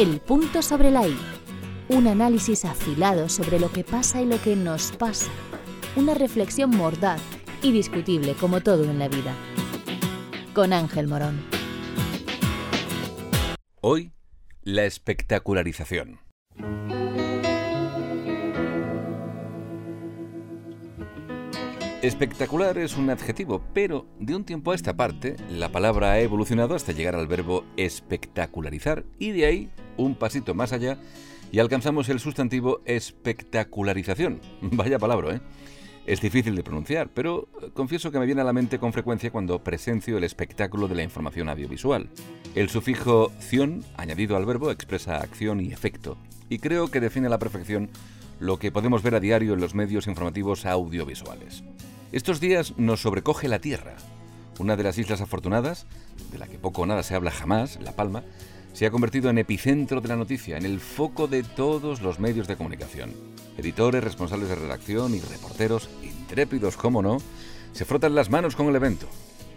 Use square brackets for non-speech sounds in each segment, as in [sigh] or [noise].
El punto sobre la I. Un análisis afilado sobre lo que pasa y lo que nos pasa. Una reflexión mordaz y discutible como todo en la vida. Con Ángel Morón. Hoy, la espectacularización. Espectacular es un adjetivo, pero de un tiempo a esta parte, la palabra ha evolucionado hasta llegar al verbo espectacularizar y de ahí un pasito más allá y alcanzamos el sustantivo espectacularización. [laughs] Vaya palabra, ¿eh? Es difícil de pronunciar, pero confieso que me viene a la mente con frecuencia cuando presencio el espectáculo de la información audiovisual. El sufijo ción, añadido al verbo, expresa acción y efecto, y creo que define a la perfección lo que podemos ver a diario en los medios informativos audiovisuales. Estos días nos sobrecoge la Tierra. Una de las islas afortunadas, de la que poco o nada se habla jamás, La Palma, se ha convertido en epicentro de la noticia, en el foco de todos los medios de comunicación. Editores, responsables de redacción y reporteros, intrépidos como no, se frotan las manos con el evento.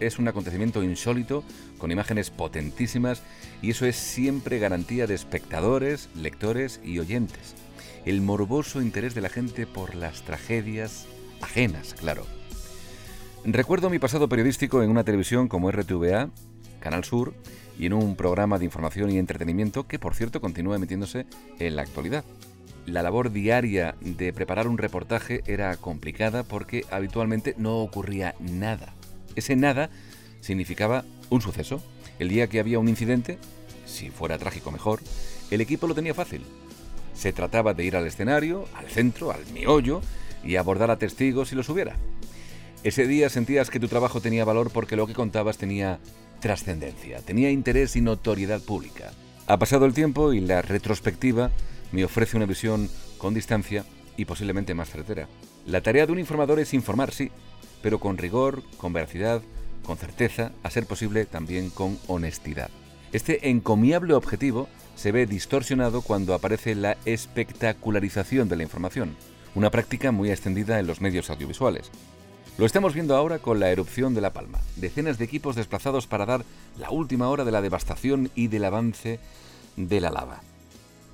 Es un acontecimiento insólito, con imágenes potentísimas, y eso es siempre garantía de espectadores, lectores y oyentes. El morboso interés de la gente por las tragedias ajenas, claro. Recuerdo mi pasado periodístico en una televisión como RTVA, Canal Sur, y en un programa de información y entretenimiento que, por cierto, continúa emitiéndose en la actualidad. La labor diaria de preparar un reportaje era complicada porque habitualmente no ocurría nada. Ese nada significaba un suceso. El día que había un incidente, si fuera trágico mejor, el equipo lo tenía fácil. Se trataba de ir al escenario, al centro, al miollo y abordar a testigos si los hubiera. Ese día sentías que tu trabajo tenía valor porque lo que contabas tenía trascendencia, tenía interés y notoriedad pública. Ha pasado el tiempo y la retrospectiva me ofrece una visión con distancia y posiblemente más certera. La tarea de un informador es informar, sí, pero con rigor, con veracidad, con certeza, a ser posible también con honestidad. Este encomiable objetivo se ve distorsionado cuando aparece la espectacularización de la información, una práctica muy extendida en los medios audiovisuales. Lo estamos viendo ahora con la erupción de La Palma. Decenas de equipos desplazados para dar la última hora de la devastación y del avance de la lava.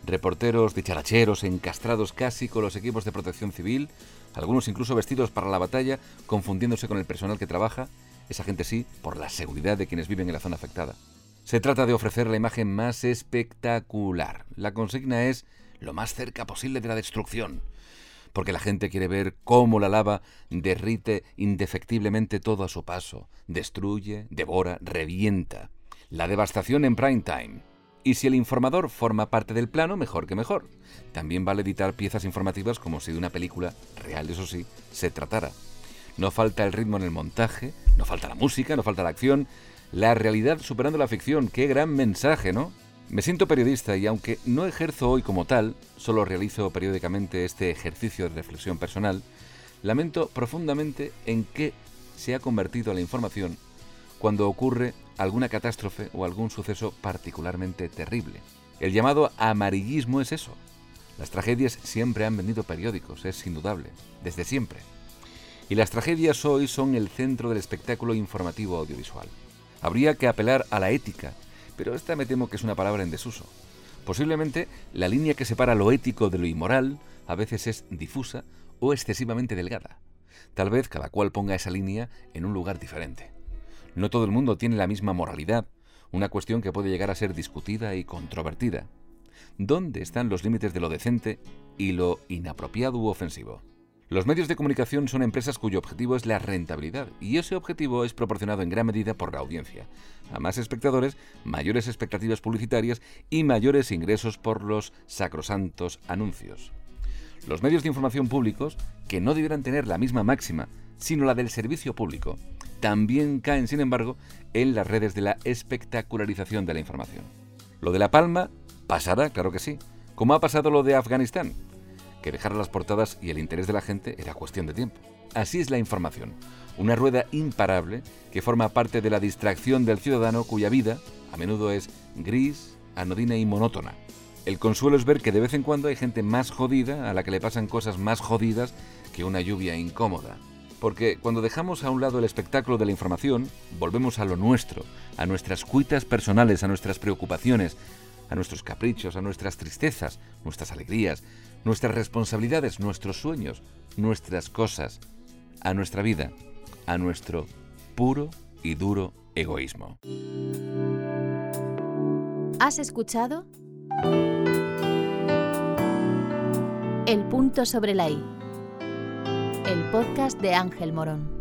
Reporteros dicharacheros encastrados casi con los equipos de protección civil, algunos incluso vestidos para la batalla, confundiéndose con el personal que trabaja, esa gente sí, por la seguridad de quienes viven en la zona afectada. Se trata de ofrecer la imagen más espectacular. La consigna es lo más cerca posible de la destrucción porque la gente quiere ver cómo la lava derrite indefectiblemente todo a su paso, destruye, devora, revienta. La devastación en prime time. Y si el informador forma parte del plano, mejor que mejor. También vale editar piezas informativas como si de una película, real eso sí, se tratara. No falta el ritmo en el montaje, no falta la música, no falta la acción. La realidad superando la ficción, qué gran mensaje, ¿no? Me siento periodista y aunque no ejerzo hoy como tal, solo realizo periódicamente este ejercicio de reflexión personal, lamento profundamente en qué se ha convertido la información cuando ocurre alguna catástrofe o algún suceso particularmente terrible. El llamado amarillismo es eso. Las tragedias siempre han vendido periódicos, es indudable, desde siempre. Y las tragedias hoy son el centro del espectáculo informativo audiovisual. Habría que apelar a la ética pero esta me temo que es una palabra en desuso. Posiblemente la línea que separa lo ético de lo inmoral a veces es difusa o excesivamente delgada. Tal vez cada cual ponga esa línea en un lugar diferente. No todo el mundo tiene la misma moralidad, una cuestión que puede llegar a ser discutida y controvertida. ¿Dónde están los límites de lo decente y lo inapropiado u ofensivo? Los medios de comunicación son empresas cuyo objetivo es la rentabilidad y ese objetivo es proporcionado en gran medida por la audiencia. A más espectadores, mayores expectativas publicitarias y mayores ingresos por los sacrosantos anuncios. Los medios de información públicos, que no debieran tener la misma máxima, sino la del servicio público, también caen, sin embargo, en las redes de la espectacularización de la información. Lo de La Palma pasará, claro que sí, como ha pasado lo de Afganistán, que dejar las portadas y el interés de la gente era cuestión de tiempo. Así es la información, una rueda imparable que forma parte de la distracción del ciudadano cuya vida a menudo es gris, anodina y monótona. El consuelo es ver que de vez en cuando hay gente más jodida a la que le pasan cosas más jodidas que una lluvia incómoda. Porque cuando dejamos a un lado el espectáculo de la información, volvemos a lo nuestro, a nuestras cuitas personales, a nuestras preocupaciones, a nuestros caprichos, a nuestras tristezas, nuestras alegrías, nuestras responsabilidades, nuestros sueños, nuestras cosas, a nuestra vida, a nuestro puro y duro egoísmo. ¿Has escuchado? El punto sobre la I. El podcast de Ángel Morón.